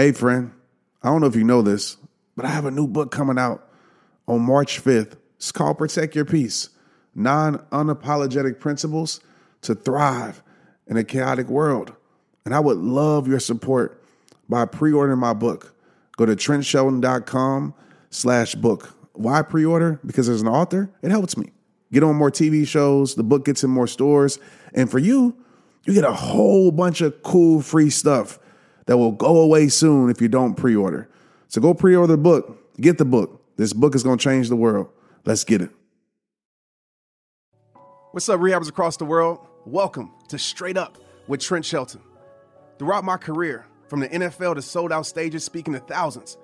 Hey, friend, I don't know if you know this, but I have a new book coming out on March 5th. It's called Protect Your Peace Nine Unapologetic Principles to Thrive in a Chaotic World. And I would love your support by pre ordering my book. Go to trentshelton.com slash book. Why pre order? Because as an author, it helps me. Get on more TV shows, the book gets in more stores. And for you, you get a whole bunch of cool free stuff that will go away soon if you don't pre order. So go pre order the book, get the book. This book is going to change the world. Let's get it. What's up, rehabbers across the world? Welcome to Straight Up with Trent Shelton. Throughout my career, from the NFL to sold out stages speaking to thousands,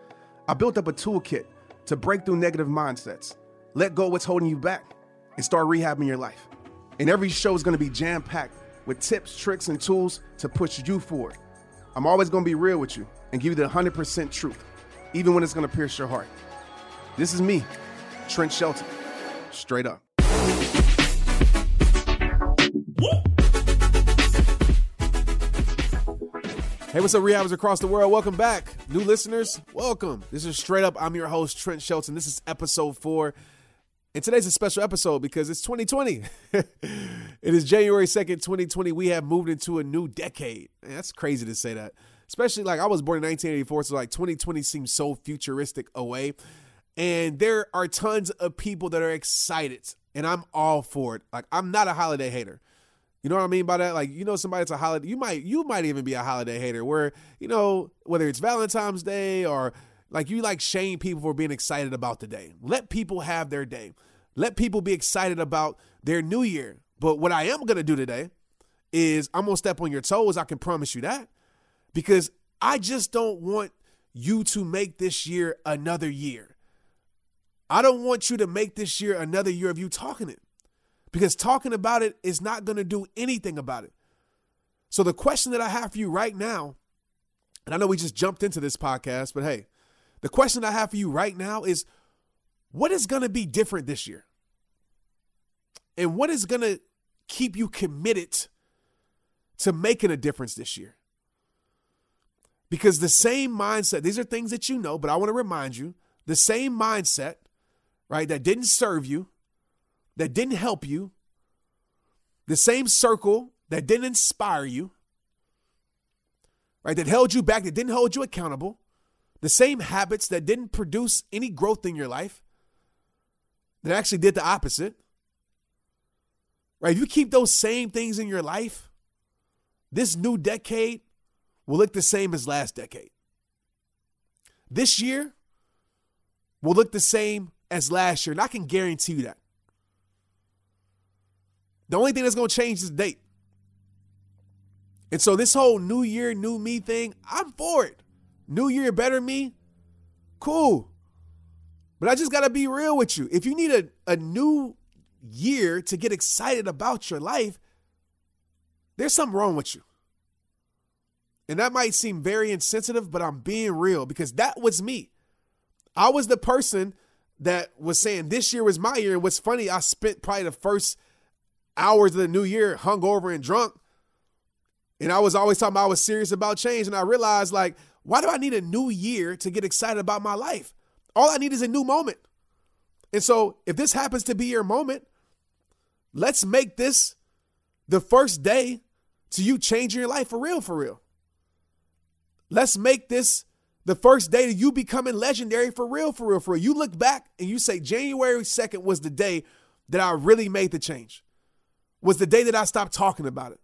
I built up a toolkit to break through negative mindsets, let go what's holding you back, and start rehabbing your life. And every show is going to be jam packed with tips, tricks, and tools to push you forward. I'm always going to be real with you and give you the 100% truth, even when it's going to pierce your heart. This is me, Trent Shelton, straight up. Hey, what's up, rehabbers across the world? Welcome back. New listeners, welcome. This is Straight Up. I'm your host, Trent Shelton. This is episode four. And today's a special episode because it's 2020. it is January 2nd, 2020. We have moved into a new decade. Man, that's crazy to say that. Especially like I was born in 1984, so like 2020 seems so futuristic away. And there are tons of people that are excited, and I'm all for it. Like, I'm not a holiday hater. You know what I mean by that? Like, you know, somebody that's a holiday, you might, you might even be a holiday hater where, you know, whether it's Valentine's Day or like you like shame people for being excited about the day. Let people have their day. Let people be excited about their new year. But what I am going to do today is I'm going to step on your toes. I can promise you that because I just don't want you to make this year another year. I don't want you to make this year another year of you talking it because talking about it is not going to do anything about it. So, the question that I have for you right now, and I know we just jumped into this podcast, but hey, the question I have for you right now is what is going to be different this year? And what is going to keep you committed to making a difference this year? Because the same mindset, these are things that you know, but I want to remind you the same mindset, right, that didn't serve you, that didn't help you, the same circle that didn't inspire you, right, that held you back, that didn't hold you accountable, the same habits that didn't produce any growth in your life, that actually did the opposite, right? If you keep those same things in your life, this new decade will look the same as last decade. This year will look the same as last year, and I can guarantee you that. The only thing that's going to change is date. And so this whole new year, new me thing, I'm for it. New year, better me, cool. But I just got to be real with you. If you need a, a new year to get excited about your life, there's something wrong with you. And that might seem very insensitive, but I'm being real because that was me. I was the person that was saying this year was my year. And what's funny, I spent probably the first hours of the new year hungover and drunk. And I was always talking about I was serious about change. And I realized, like, why do I need a new year to get excited about my life? All I need is a new moment. And so, if this happens to be your moment, let's make this the first day to you changing your life for real, for real. Let's make this the first day to you becoming legendary for real, for real, for real. You look back and you say January 2nd was the day that I really made the change was the day that I stopped talking about it,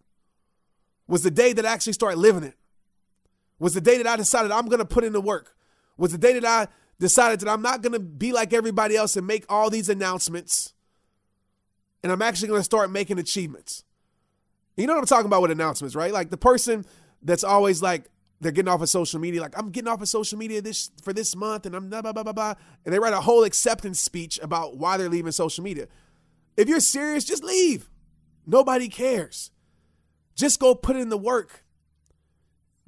was the day that I actually started living it, was the day that I decided I'm going to put in the work, was the day that I decided that I'm not going to be like everybody else and make all these announcements, and I'm actually going to start making achievements. You know what I'm talking about with announcements, right? Like the person that's always like, they're getting off of social media, like I'm getting off of social media this for this month, and I'm blah blah blah blah blah, and they write a whole acceptance speech about why they're leaving social media. If you're serious, just leave. Nobody cares. Just go put in the work.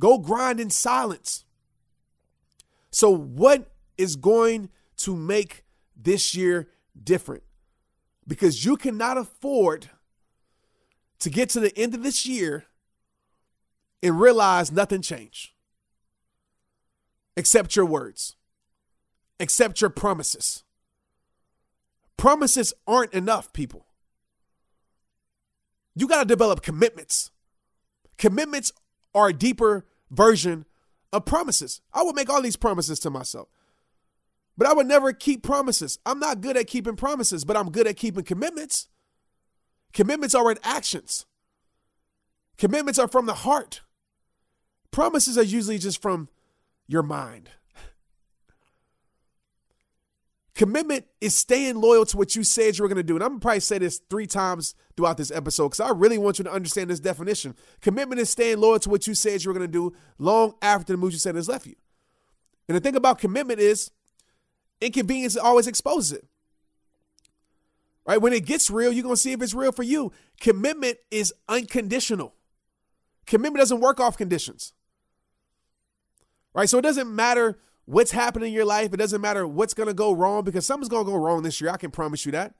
Go grind in silence. So, what is going to make this year different? Because you cannot afford to get to the end of this year and realize nothing changed. accept your words, accept your promises. Promises aren't enough, people. You got to develop commitments. Commitments are deeper version of promises. I would make all these promises to myself, but I would never keep promises. I'm not good at keeping promises, but I'm good at keeping commitments. Commitments are in actions, commitments are from the heart. Promises are usually just from your mind. Commitment is staying loyal to what you said you were going to do. And I'm going to probably say this three times throughout this episode because I really want you to understand this definition. Commitment is staying loyal to what you said you were going to do long after the mood you said has left you. And the thing about commitment is inconvenience always exposes it. Right? When it gets real, you're going to see if it's real for you. Commitment is unconditional. Commitment doesn't work off conditions. Right? So it doesn't matter what's happening in your life. It doesn't matter what's going to go wrong because something's going to go wrong this year. I can promise you that.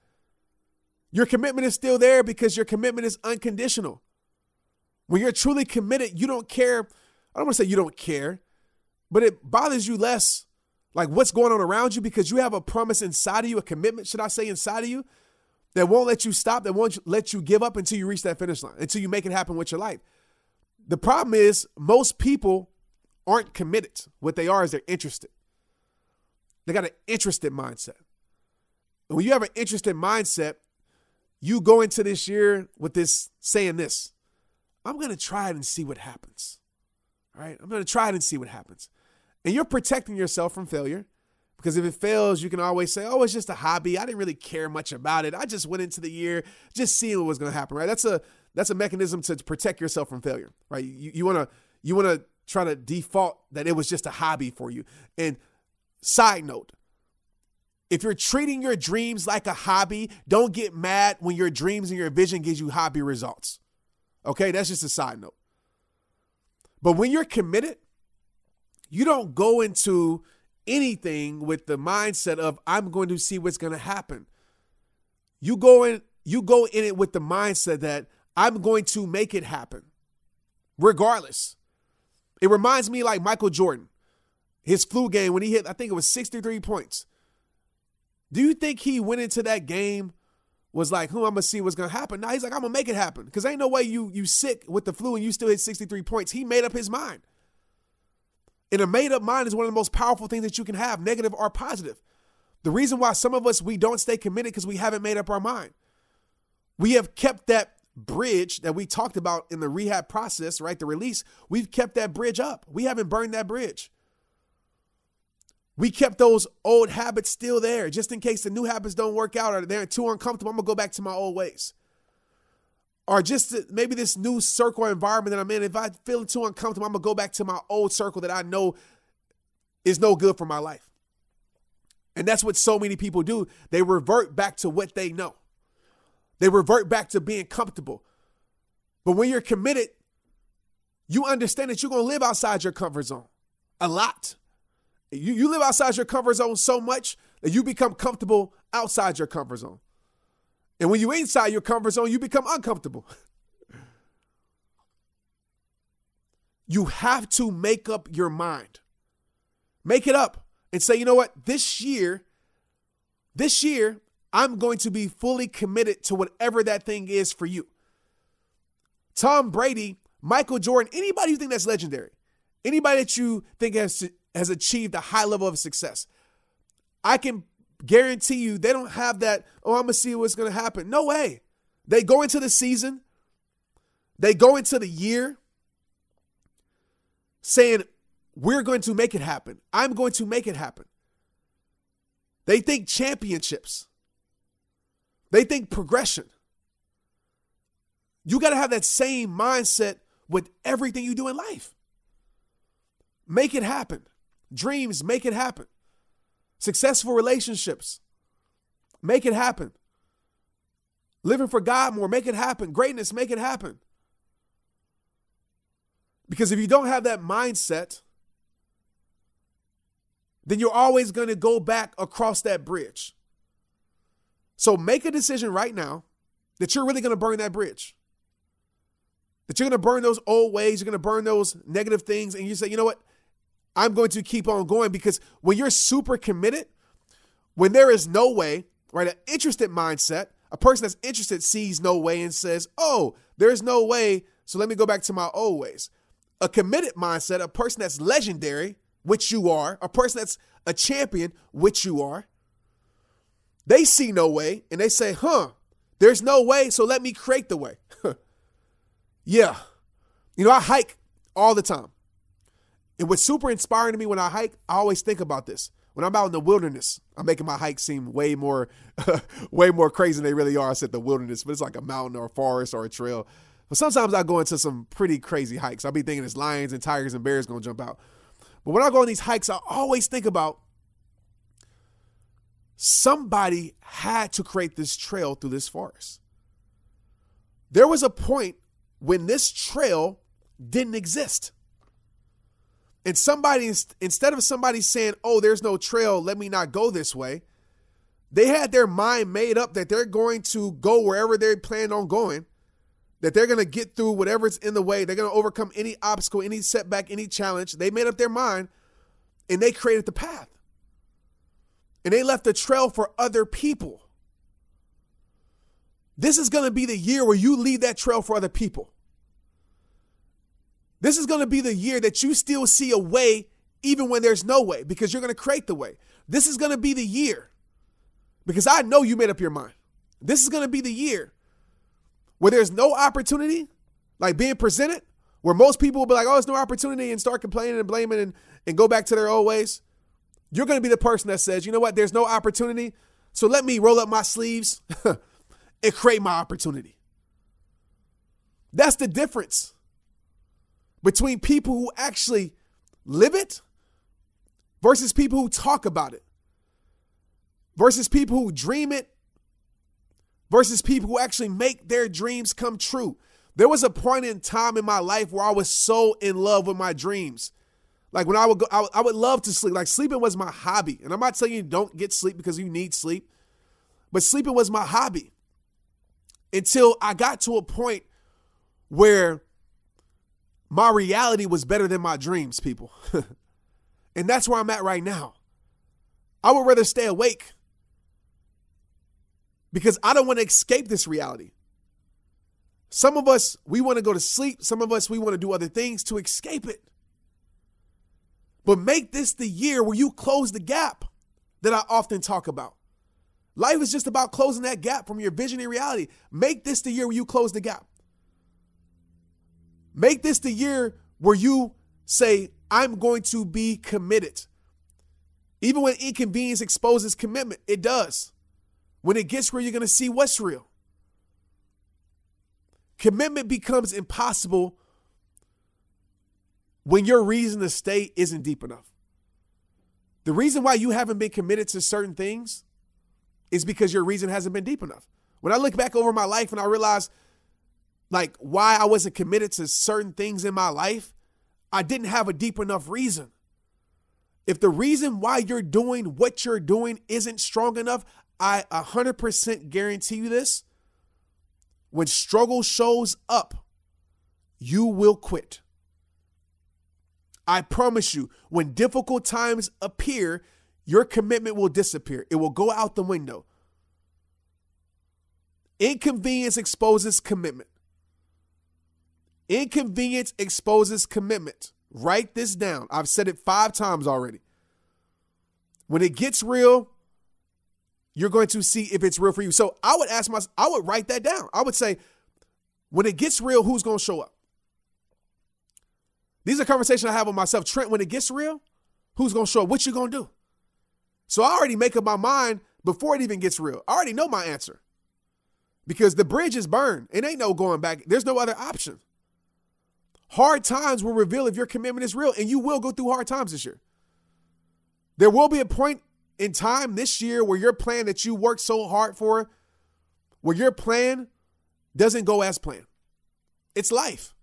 Your commitment is still there because your commitment is unconditional. When you're truly committed, you don't care. I don't want to say you don't care, but it bothers you less like what's going on around you because you have a promise inside of you, a commitment, should I say, inside of you that won't let you stop, that won't let you give up until you reach that finish line, until you make it happen with your life. The problem is most people aren't committed. What they are is they're interested. They got an interested mindset. And when you have an interested mindset, you go into this year with this saying this I'm going to try it and see what happens. All right? I'm going to try it and see what happens. And you're protecting yourself from failure because if it fails, you can always say, oh, it's just a hobby. I didn't really care much about it. I just went into the year just seeing what was going to happen, right? That's a that's a mechanism to protect yourself from failure, right? You, you want to you want to try to default that it was just a hobby for you. And side note, if you're treating your dreams like a hobby, don't get mad when your dreams and your vision gives you hobby results. Okay, that's just a side note. But when you're committed, you don't go into anything with the mindset of I'm going to see what's going to happen. You go in you go in it with the mindset that I'm going to make it happen regardless. It reminds me like Michael Jordan, his flu game when he hit, I think it was 63 points. Do you think he went into that game was like, "Who I'm gonna see what's gonna happen"? Now he's like, "I'm gonna make it happen," because ain't no way you you sick with the flu and you still hit 63 points. He made up his mind. And a made up mind is one of the most powerful things that you can have, negative or positive. The reason why some of us we don't stay committed because we haven't made up our mind. We have kept that bridge that we talked about in the rehab process, right? The release, we've kept that bridge up. We haven't burned that bridge. We kept those old habits still there just in case the new habits don't work out or they're too uncomfortable. I'm going to go back to my old ways. Or just maybe this new circle environment that I'm in, if I feel too uncomfortable, I'm going to go back to my old circle that I know is no good for my life. And that's what so many people do. They revert back to what they know. They revert back to being comfortable. But when you're committed, you understand that you're going to live outside your comfort zone a lot. You, you live outside your comfort zone so much that you become comfortable outside your comfort zone. And when you're inside your comfort zone, you become uncomfortable. you have to make up your mind. Make it up and say, you know what? This year, this year, I'm going to be fully committed to whatever that thing is for you. Tom Brady, Michael Jordan, anybody you think that's legendary, anybody that you think has has achieved a high level of success, I can guarantee you they don't have that. Oh, I'm gonna see what's gonna happen. No way. They go into the season, they go into the year saying, We're going to make it happen. I'm going to make it happen. They think championships. They think progression. You got to have that same mindset with everything you do in life. Make it happen. Dreams, make it happen. Successful relationships, make it happen. Living for God more, make it happen. Greatness, make it happen. Because if you don't have that mindset, then you're always going to go back across that bridge. So make a decision right now that you're really going to burn that bridge. That you're going to burn those old ways, you're going to burn those negative things, and you say, you know what? I'm going to keep on going because when you're super committed, when there is no way, right, an interested mindset, a person that's interested sees no way and says, oh, there's no way, so let me go back to my old ways. A committed mindset, a person that's legendary, which you are, a person that's a champion, which you are, they see no way and they say, huh, there's no way, so let me create the way. yeah. You know, I hike all the time. And what's super inspiring to me when I hike, I always think about this. When I'm out in the wilderness, I'm making my hike seem way more, way more crazy than they really are. I said the wilderness, but it's like a mountain or a forest or a trail. But sometimes I go into some pretty crazy hikes. I'll be thinking it's lions and tigers and bears gonna jump out. But when I go on these hikes, I always think about somebody had to create this trail through this forest. There was a point when this trail didn't exist. And somebody, instead of somebody saying, oh, there's no trail, let me not go this way, they had their mind made up that they're going to go wherever they plan on going, that they're going to get through whatever's in the way. They're going to overcome any obstacle, any setback, any challenge. They made up their mind and they created the path. And they left a trail for other people. This is going to be the year where you leave that trail for other people. This is going to be the year that you still see a way even when there's no way because you're going to create the way. This is going to be the year because I know you made up your mind. This is going to be the year where there's no opportunity like being presented, where most people will be like, oh, there's no opportunity and start complaining and blaming and, and go back to their old ways. You're going to be the person that says, you know what, there's no opportunity. So let me roll up my sleeves and create my opportunity. That's the difference between people who actually live it versus people who talk about it, versus people who dream it, versus people who actually make their dreams come true. There was a point in time in my life where I was so in love with my dreams. Like when I would go, I would, I would love to sleep. Like sleeping was my hobby. And I'm not telling you don't get sleep because you need sleep, but sleeping was my hobby until I got to a point where my reality was better than my dreams, people. and that's where I'm at right now. I would rather stay awake because I don't want to escape this reality. Some of us, we want to go to sleep. Some of us, we want to do other things to escape it. But make this the year where you close the gap that I often talk about. Life is just about closing that gap from your vision and reality. Make this the year where you close the gap. Make this the year where you say, I'm going to be committed. Even when inconvenience exposes commitment, it does. When it gets real, you're going to see what's real. Commitment becomes impossible when your reason to stay isn't deep enough. The reason why you haven't been committed to certain things is because your reason hasn't been deep enough. When I look back over my life and I realize like why I wasn't committed to certain things in my life, I didn't have a deep enough reason. If the reason why you're doing what you're doing isn't strong enough, I 100% guarantee you this. When struggle shows up, you will quit. I promise you, when difficult times appear, your commitment will disappear. It will go out the window. Inconvenience exposes commitment. Inconvenience exposes commitment. Write this down. I've said it five times already. When it gets real, you're going to see if it's real for you. So I would ask myself, I would write that down. I would say, when it gets real, who's going to show up? These are conversations I have with myself. Trent, when it gets real, who's to show up? What you to do? So I already make up my mind before it even gets real. I already know my answer because the bridge is burned. It ain't no going back. There's no other option. Hard times will reveal if your commitment is real, and you will go through hard times this year. There will be a point in time this year where your plan that you worked so hard for, where your plan doesn't go as planned. It's life.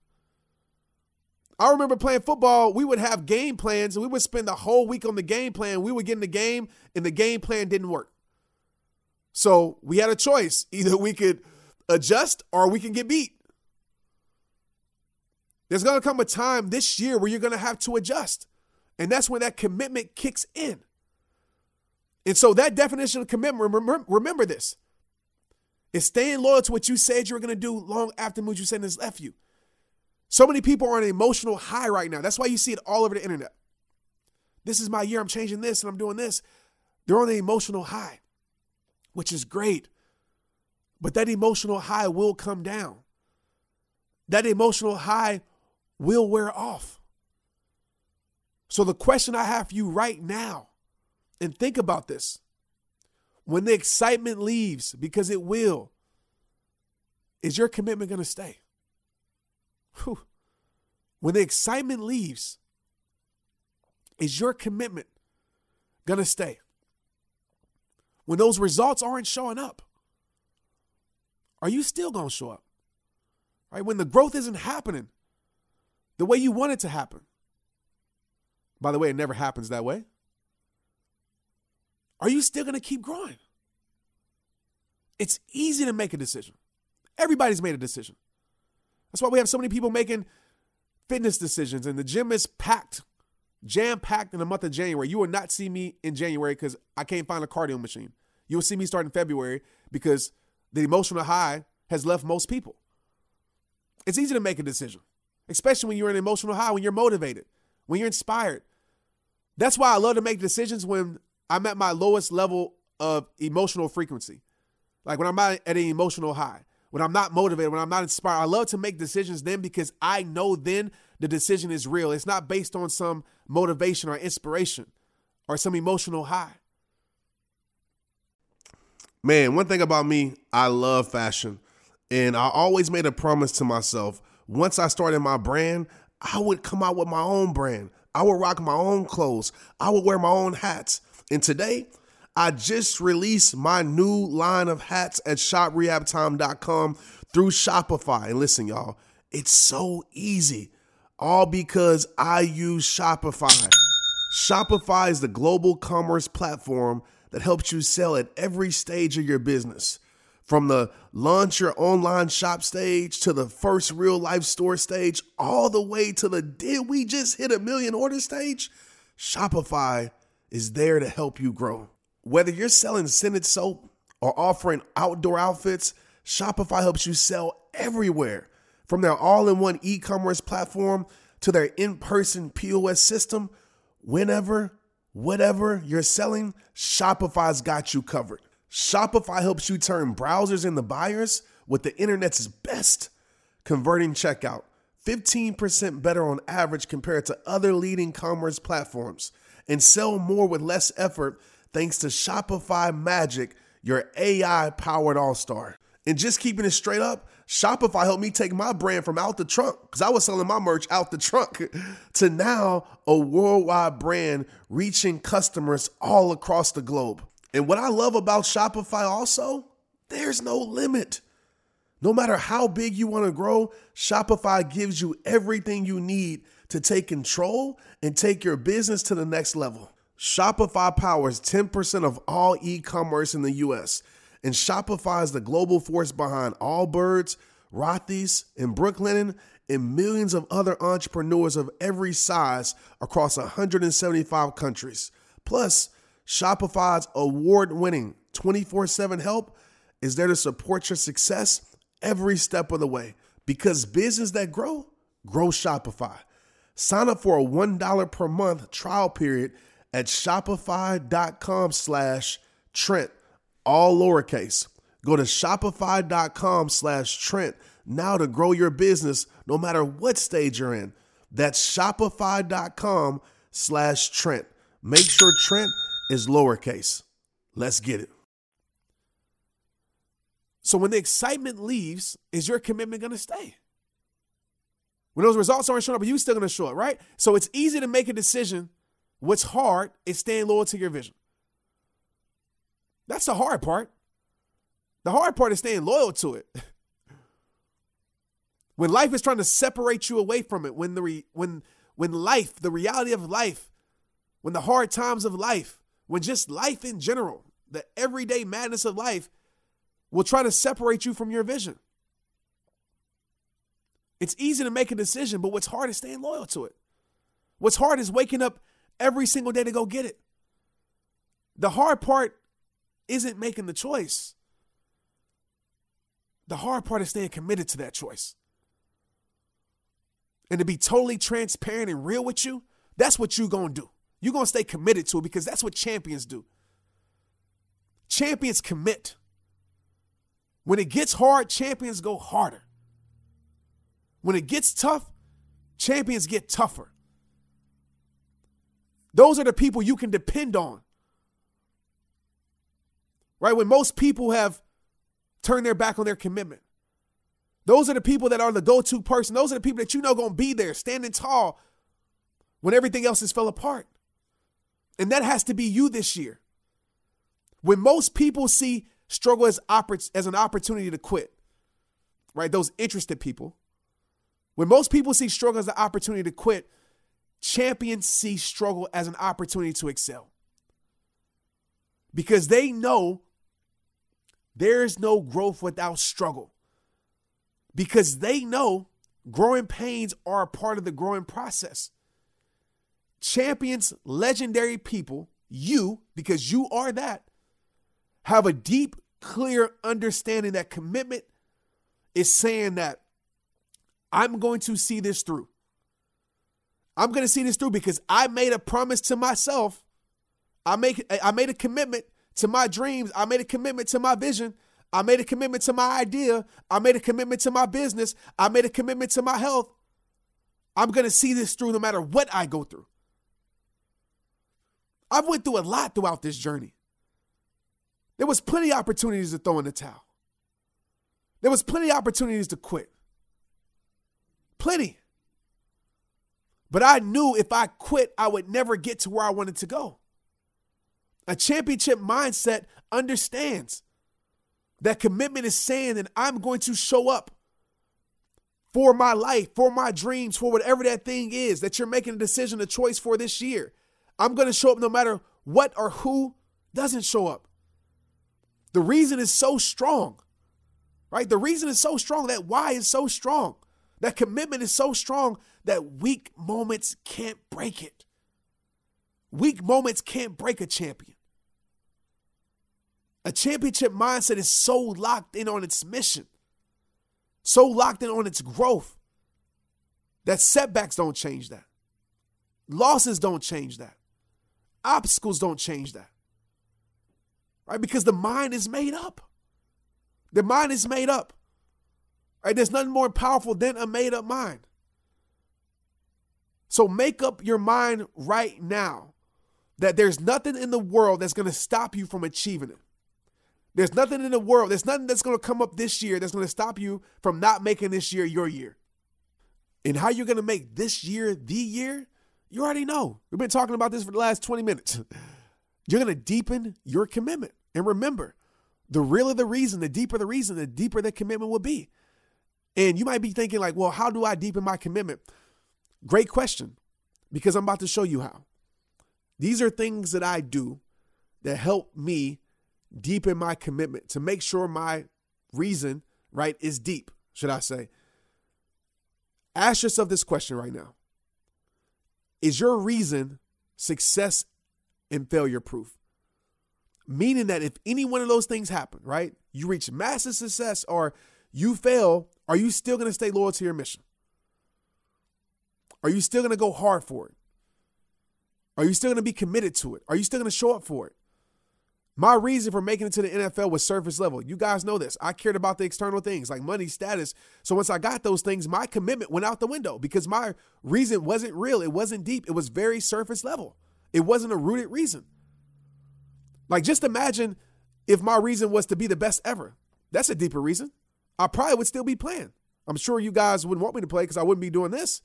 I remember playing football, we would have game plans and we would spend the whole week on the game plan. We would get in the game and the game plan didn't work. So we had a choice. Either we could adjust or we can get beat. There's going to come a time this year where you're going to have to adjust. And that's when that commitment kicks in. And so that definition of commitment, remember, remember this, is staying loyal to what you said you were going to do long after mood you said has left you. So many people are on an emotional high right now. That's why you see it all over the internet. This is my year. I'm changing this and I'm doing this. They're on an emotional high, which is great. But that emotional high will come down. That emotional high will wear off. So, the question I have for you right now, and think about this when the excitement leaves, because it will, is your commitment going to stay? Whew. When the excitement leaves, is your commitment going to stay? When those results aren't showing up, are you still going to show up? Right? When the growth isn't happening the way you want it to happen. By the way, it never happens that way. Are you still going to keep growing? It's easy to make a decision. Everybody's made a decision. That's why we have so many people making fitness decisions, and the gym is packed, jam packed in the month of January. You will not see me in January because I can't find a cardio machine. You will see me start in February because the emotional high has left most people. It's easy to make a decision, especially when you're in an emotional high, when you're motivated, when you're inspired. That's why I love to make decisions when I'm at my lowest level of emotional frequency. Like when I'm at an emotional high, when I'm not motivated, when I'm not inspired. I love to make decisions then because I know then the decision is real. It's not based on some motivation or inspiration or some emotional high. Man, one thing about me, I love fashion. And I always made a promise to myself once I started my brand, I would come out with my own brand. I would rock my own clothes. I would wear my own hats. And today, I just released my new line of hats at shoprehabtime.com through Shopify. And listen, y'all, it's so easy. All because I use Shopify. Shopify is the global commerce platform that helps you sell at every stage of your business. From the launch your online shop stage to the first real life store stage, all the way to the did we just hit a million order stage? Shopify is there to help you grow. Whether you're selling scented soap or offering outdoor outfits, Shopify helps you sell everywhere. From their all in one e commerce platform to their in person POS system, whenever, whatever you're selling, Shopify's got you covered. Shopify helps you turn browsers into buyers with the internet's best converting checkout. 15% better on average compared to other leading commerce platforms. And sell more with less effort thanks to Shopify Magic, your AI powered all star. And just keeping it straight up, Shopify helped me take my brand from out the trunk, because I was selling my merch out the trunk, to now a worldwide brand reaching customers all across the globe. And what I love about Shopify also, there's no limit. No matter how big you want to grow, Shopify gives you everything you need to take control and take your business to the next level. Shopify powers 10% of all e commerce in the US, and Shopify is the global force behind Allbirds, Rothy's, and Brooklinen, and millions of other entrepreneurs of every size across 175 countries. Plus, Shopify's award winning 24 7 help is there to support your success every step of the way because business that grow, grow Shopify. Sign up for a $1 per month trial period at shopify.com slash Trent, all lowercase. Go to shopify.com slash Trent now to grow your business no matter what stage you're in. That's shopify.com slash Trent. Make sure Trent is lowercase. Let's get it. So when the excitement leaves, is your commitment going to stay? When those results aren't showing up, are you still going to show up, right? So it's easy to make a decision. What's hard is staying loyal to your vision. That's the hard part. The hard part is staying loyal to it. when life is trying to separate you away from it, when the re, when when life, the reality of life, when the hard times of life, when just life in general, the everyday madness of life will try to separate you from your vision. It's easy to make a decision, but what's hard is staying loyal to it. What's hard is waking up every single day to go get it. The hard part isn't making the choice. The hard part is staying committed to that choice. And to be totally transparent and real with you, that's what you're going to do. You're going to stay committed to it because that's what champions do. Champions commit. When it gets hard, champions go harder. When it gets tough, champions get tougher. Those are the people you can depend on. Right? When most people have turned their back on their commitment, those are the people that are the go to person. Those are the people that you know going to be there, standing tall when everything else has fell apart. And that has to be you this year. When most people see struggle as, oppor- as an opportunity to quit, right? Those interested people. When most people see struggle as an opportunity to quit, champions see struggle as an opportunity to excel. Because they know there is no growth without struggle. Because they know growing pains are a part of the growing process. Champions, legendary people, you, because you are that, have a deep, clear understanding that commitment is saying that I'm going to see this through. I'm going to see this through because I made a promise to myself. I make I made a commitment to my dreams. I made a commitment to my vision. I made a commitment to my idea. I made a commitment to my business. I made a commitment to my health. I'm going to see this through no matter what I go through. I've went through a lot throughout this journey. There was plenty of opportunities to throw in the towel. There was plenty of opportunities to quit. Plenty. But I knew if I quit, I would never get to where I wanted to go. A championship mindset understands that commitment is saying that I'm going to show up for my life, for my dreams, for whatever that thing is that you're making a decision, a choice for this year. I'm going to show up no matter what or who doesn't show up. The reason is so strong, right? The reason is so strong. That why is so strong. That commitment is so strong that weak moments can't break it. Weak moments can't break a champion. A championship mindset is so locked in on its mission, so locked in on its growth, that setbacks don't change that. Losses don't change that. Obstacles don't change that. Right? Because the mind is made up. The mind is made up. Right? There's nothing more powerful than a made up mind. So make up your mind right now that there's nothing in the world that's going to stop you from achieving it. There's nothing in the world, there's nothing that's going to come up this year that's going to stop you from not making this year your year. And how you're going to make this year the year, you already know. We've been talking about this for the last 20 minutes. You're going to deepen your commitment. And remember, the realer the reason, the deeper the reason, the deeper the commitment will be. And you might be thinking, like, well, how do I deepen my commitment? Great question, because I'm about to show you how. These are things that I do that help me deepen my commitment to make sure my reason, right, is deep, should I say. Ask yourself this question right now Is your reason success and failure proof? Meaning that if any one of those things happen, right, you reach massive success or you fail, are you still going to stay loyal to your mission? Are you still going to go hard for it? Are you still going to be committed to it? Are you still going to show up for it? My reason for making it to the NFL was surface level. You guys know this. I cared about the external things like money, status. So once I got those things, my commitment went out the window because my reason wasn't real. It wasn't deep. It was very surface level. It wasn't a rooted reason. Like just imagine if my reason was to be the best ever. That's a deeper reason. I probably would still be playing. I'm sure you guys wouldn't want me to play because I wouldn't be doing this,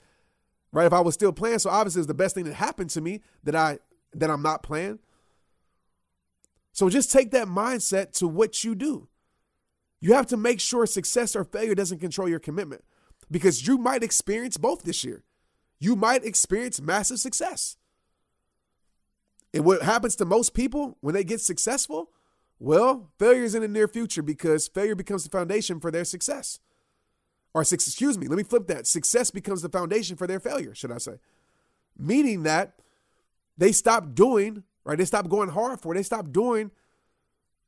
right? If I was still playing, so obviously it's the best thing that happened to me that I that I'm not playing. So just take that mindset to what you do. You have to make sure success or failure doesn't control your commitment because you might experience both this year. You might experience massive success. And what happens to most people when they get successful? Well, failure is in the near future because failure becomes the foundation for their success. Or, excuse me, let me flip that. Success becomes the foundation for their failure, should I say. Meaning that they stopped doing, right? They stopped going hard for it. They stopped doing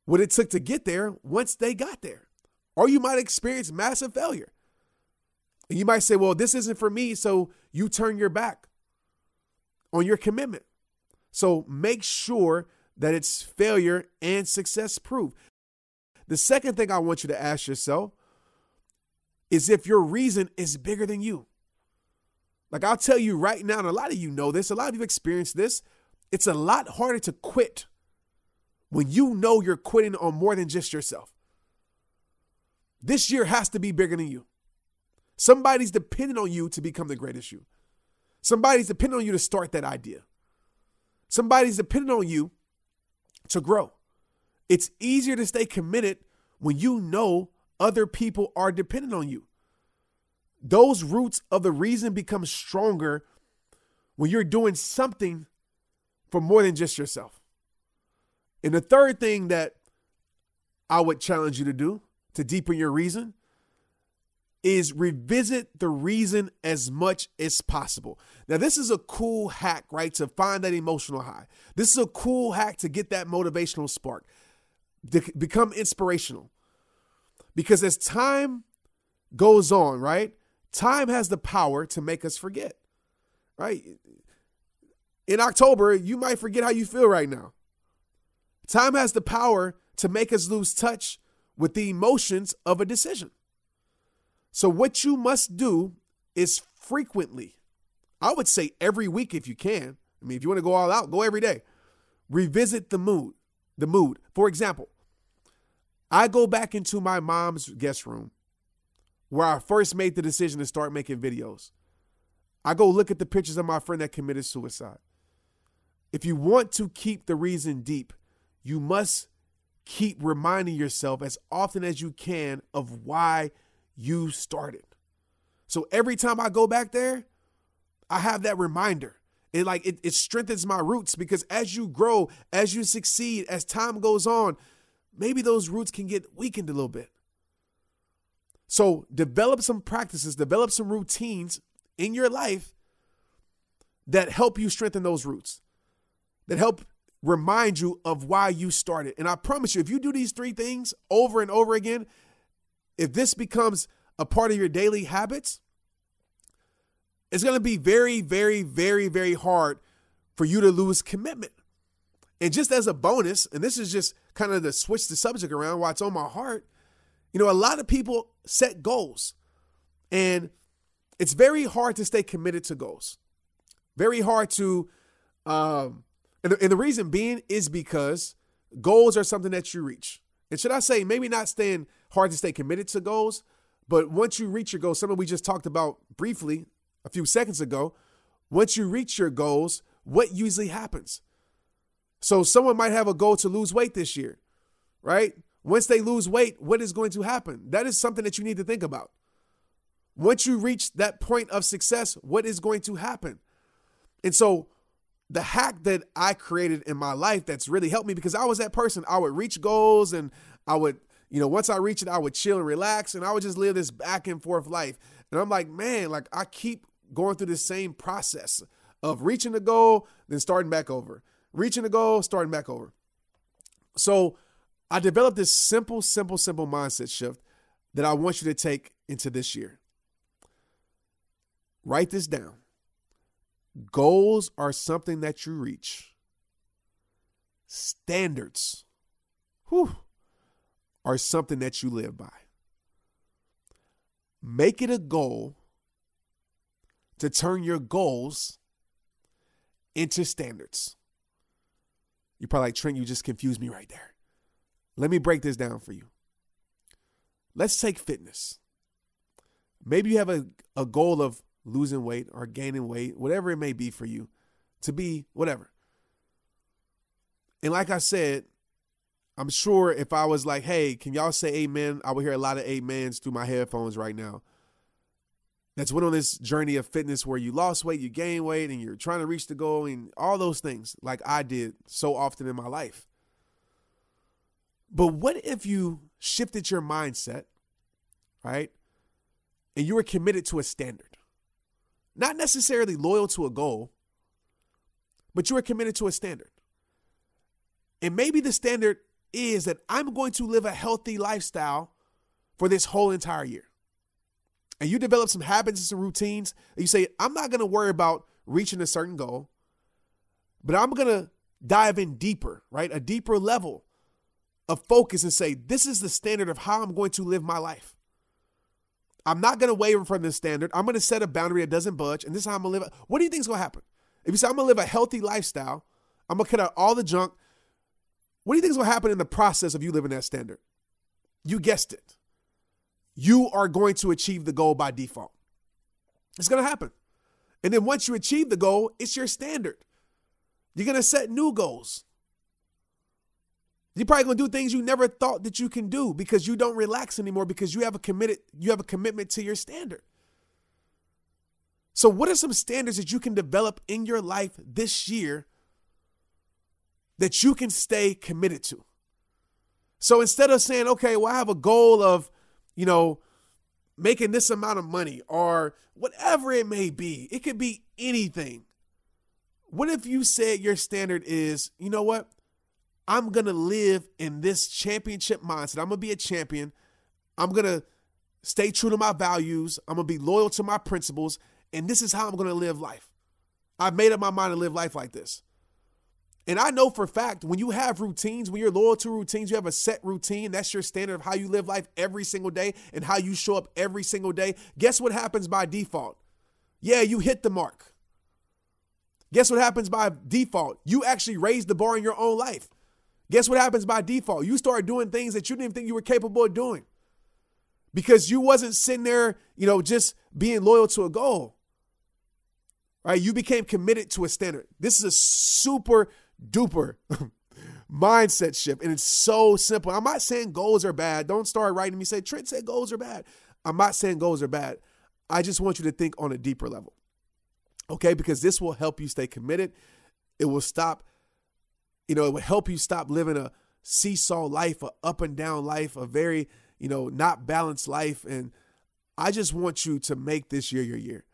what it took to get there once they got there. Or you might experience massive failure. And you might say, well, this isn't for me. So you turn your back on your commitment. So make sure that it's failure and success proof. The second thing I want you to ask yourself is if your reason is bigger than you. Like I'll tell you right now, and a lot of you know this, a lot of you experienced this. It's a lot harder to quit when you know you're quitting on more than just yourself. This year has to be bigger than you. Somebody's depending on you to become the greatest you. Somebody's depending on you to start that idea. Somebody's depending on you to grow. It's easier to stay committed when you know other people are dependent on you. Those roots of the reason become stronger when you're doing something for more than just yourself. And the third thing that I would challenge you to do to deepen your reason is revisit the reason as much as possible. Now, this is a cool hack, right? To find that emotional high. This is a cool hack to get that motivational spark, to become inspirational. Because as time goes on, right? Time has the power to make us forget, right? In October, you might forget how you feel right now. Time has the power to make us lose touch with the emotions of a decision. So, what you must do is frequently, I would say every week if you can. I mean, if you want to go all out, go every day. Revisit the mood, the mood. For example, I go back into my mom's guest room where I first made the decision to start making videos. I go look at the pictures of my friend that committed suicide. If you want to keep the reason deep, you must keep reminding yourself as often as you can of why you started. So every time I go back there, I have that reminder. It like it, it strengthens my roots because as you grow, as you succeed, as time goes on, maybe those roots can get weakened a little bit. So develop some practices, develop some routines in your life that help you strengthen those roots, that help remind you of why you started. And I promise you, if you do these three things over and over again, if this becomes a part of your daily habits, it's going to be very, very, very, very hard for you to lose commitment. And just as a bonus, and this is just kind of to switch the subject around while it's on my heart, you know, a lot of people set goals, and it's very hard to stay committed to goals. Very hard to, um, and the, and the reason being is because goals are something that you reach. And should I say, maybe not staying hard to stay committed to goals, but once you reach your goals, something we just talked about briefly a few seconds ago, once you reach your goals, what usually happens? So someone might have a goal to lose weight this year, right? Once they lose weight, what is going to happen? That is something that you need to think about. Once you reach that point of success, what is going to happen? And so the hack that I created in my life that's really helped me because I was that person. I would reach goals and I would, you know, once I reach it, I would chill and relax and I would just live this back and forth life. And I'm like, man, like I keep going through the same process of reaching the goal, then starting back over, reaching the goal, starting back over. So I developed this simple, simple, simple mindset shift that I want you to take into this year. Write this down. Goals are something that you reach. Standards whew, are something that you live by. Make it a goal to turn your goals into standards. You're probably like, Trent, you just confused me right there. Let me break this down for you. Let's take fitness. Maybe you have a, a goal of losing weight or gaining weight, whatever it may be for you, to be whatever. And like I said, I'm sure if I was like, hey, can y'all say amen? I would hear a lot of amens through my headphones right now. That's went on this journey of fitness where you lost weight, you gain weight, and you're trying to reach the goal and all those things, like I did so often in my life. But what if you shifted your mindset, right? And you were committed to a standard? not necessarily loyal to a goal, but you were committed to a standard. And maybe the standard is that I'm going to live a healthy lifestyle for this whole entire year. And you develop some habits and some routines. And you say, I'm not going to worry about reaching a certain goal, but I'm going to dive in deeper, right? A deeper level of focus and say, this is the standard of how I'm going to live my life. I'm not going to waver from this standard. I'm going to set a boundary that doesn't budge, and this is how I'm going to live. What do you think is going to happen? If you say, I'm going to live a healthy lifestyle, I'm going to cut out all the junk. What do you think is going to happen in the process of you living that standard? You guessed it. You are going to achieve the goal by default. It's going to happen. And then once you achieve the goal, it's your standard. You're going to set new goals. You're probably going to do things you never thought that you can do because you don't relax anymore because you have a committed you have a commitment to your standard. So what are some standards that you can develop in your life this year that you can stay committed to? So instead of saying, okay, well, I have a goal of, you know, making this amount of money or whatever it may be, it could be anything. What if you said your standard is, you know what? I'm going to live in this championship mindset. I'm going to be a champion. I'm going to stay true to my values. I'm going to be loyal to my principles. And this is how I'm going to live life. I've made up my mind to live life like this. And I know for fact when you have routines, when you're loyal to routines, you have a set routine. That's your standard of how you live life every single day and how you show up every single day. Guess what happens by default? Yeah, you hit the mark. Guess what happens by default? You actually raise the bar in your own life. Guess what happens by default? You start doing things that you didn't even think you were capable of doing because you wasn't sitting there, you know, just being loyal to a goal. Right? You became committed to a standard. This is a super duper mindset shift, and it's so simple. I'm not saying goals are bad. Don't start writing me say Trent said goals are bad. I'm not saying goals are bad. I just want you to think on a deeper level. Okay, because this will help you stay committed. It will stop you know, it will help you stop living a seesaw life, a up and down life, a very, you know, not balanced life. And I just want you to make this year your year.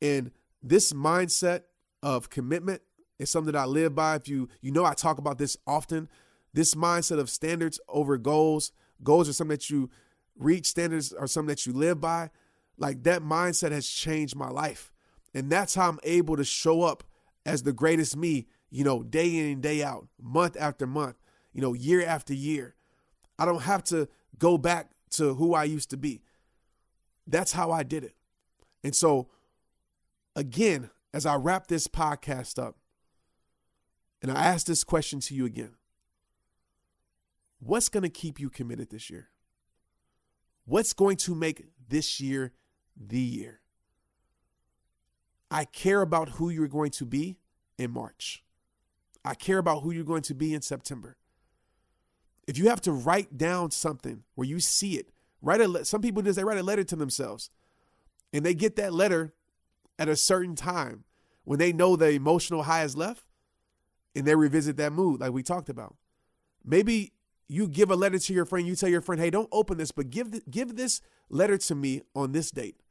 And this mindset of commitment is something that I live by. If you you know I talk about this often, this mindset of standards over goals. Goals are something that you reach, standards are something that you live by. Like that mindset has changed my life. And that's how I'm able to show up as the greatest me you know, day in and day out, month after month, you know, year after year. I don't have to go back to who I used to be. That's how I did it. And so, again, as I wrap this podcast up, and I ask this question to you again What's going to keep you committed this year? What's going to make this year the year? I care about who you're going to be in March. I care about who you're going to be in September. If you have to write down something where you see it, write a some people just they write a letter to themselves. And they get that letter at a certain time when they know the emotional high is left and they revisit that mood like we talked about. Maybe you give a letter to your friend, you tell your friend, "Hey, don't open this, but give give this letter to me on this date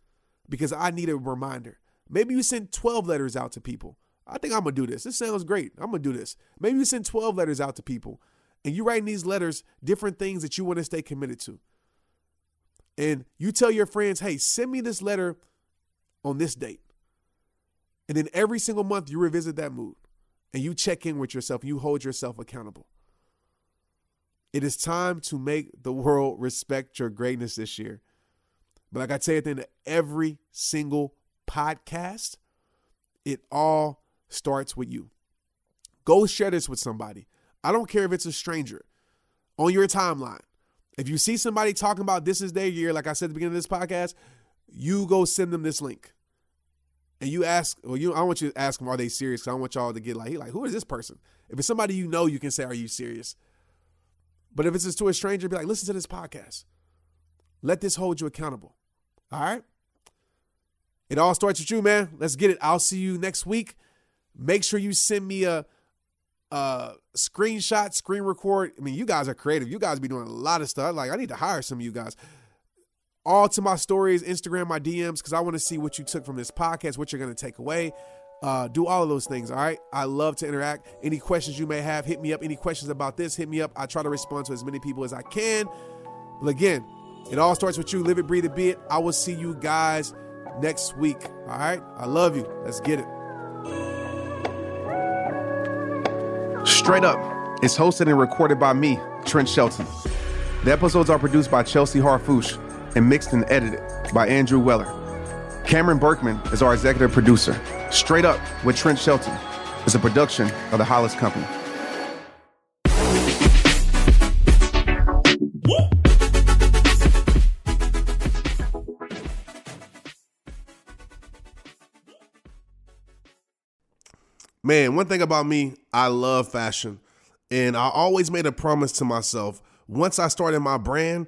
because I need a reminder." Maybe you send 12 letters out to people I think I'm gonna do this. This sounds great. I'm gonna do this. Maybe you send 12 letters out to people and you write in these letters different things that you want to stay committed to. And you tell your friends, hey, send me this letter on this date. And then every single month you revisit that mood and you check in with yourself you hold yourself accountable. It is time to make the world respect your greatness this year. But like I say at the end of every single podcast, it all starts with you. Go share this with somebody. I don't care if it's a stranger on your timeline. If you see somebody talking about this is their year, like I said at the beginning of this podcast, you go send them this link. And you ask, well, you I want you to ask them, are they serious? Because I want y'all to get like, like, who is this person? If it's somebody you know, you can say, Are you serious? But if it's to a stranger, be like, listen to this podcast. Let this hold you accountable. All right? It all starts with you, man. Let's get it. I'll see you next week. Make sure you send me a, a screenshot, screen record. I mean, you guys are creative. You guys be doing a lot of stuff. Like, I need to hire some of you guys. All to my stories, Instagram, my DMs, because I want to see what you took from this podcast, what you're going to take away. Uh, do all of those things, all right? I love to interact. Any questions you may have, hit me up. Any questions about this, hit me up. I try to respond to as many people as I can. But again, it all starts with you. Live it, breathe it, be it. I will see you guys next week, all right? I love you. Let's get it. Straight Up is hosted and recorded by me, Trent Shelton. The episodes are produced by Chelsea Harfouche and mixed and edited by Andrew Weller. Cameron Berkman is our executive producer. Straight Up with Trent Shelton is a production of the Hollis Company. Man, one thing about me, I love fashion. And I always made a promise to myself once I started my brand,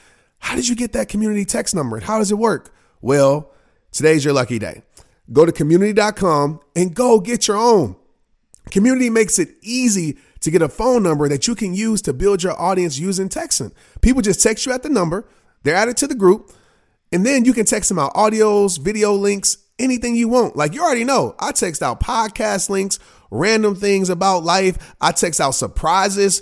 how did you get that community text number? And how does it work? Well, today's your lucky day. Go to community.com and go get your own. Community makes it easy to get a phone number that you can use to build your audience using texting. People just text you at the number, they're added to the group, and then you can text them out audios, video links, anything you want. Like you already know, I text out podcast links, random things about life, I text out surprises,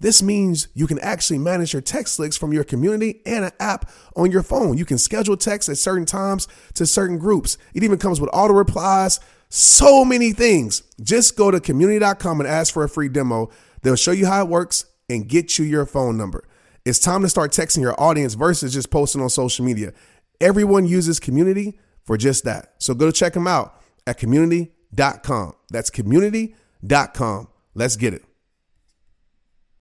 this means you can actually manage your text links from your community and an app on your phone. You can schedule texts at certain times to certain groups. It even comes with auto replies, so many things. Just go to community.com and ask for a free demo. They'll show you how it works and get you your phone number. It's time to start texting your audience versus just posting on social media. Everyone uses community for just that. So go to check them out at community.com. That's community.com Let's get it.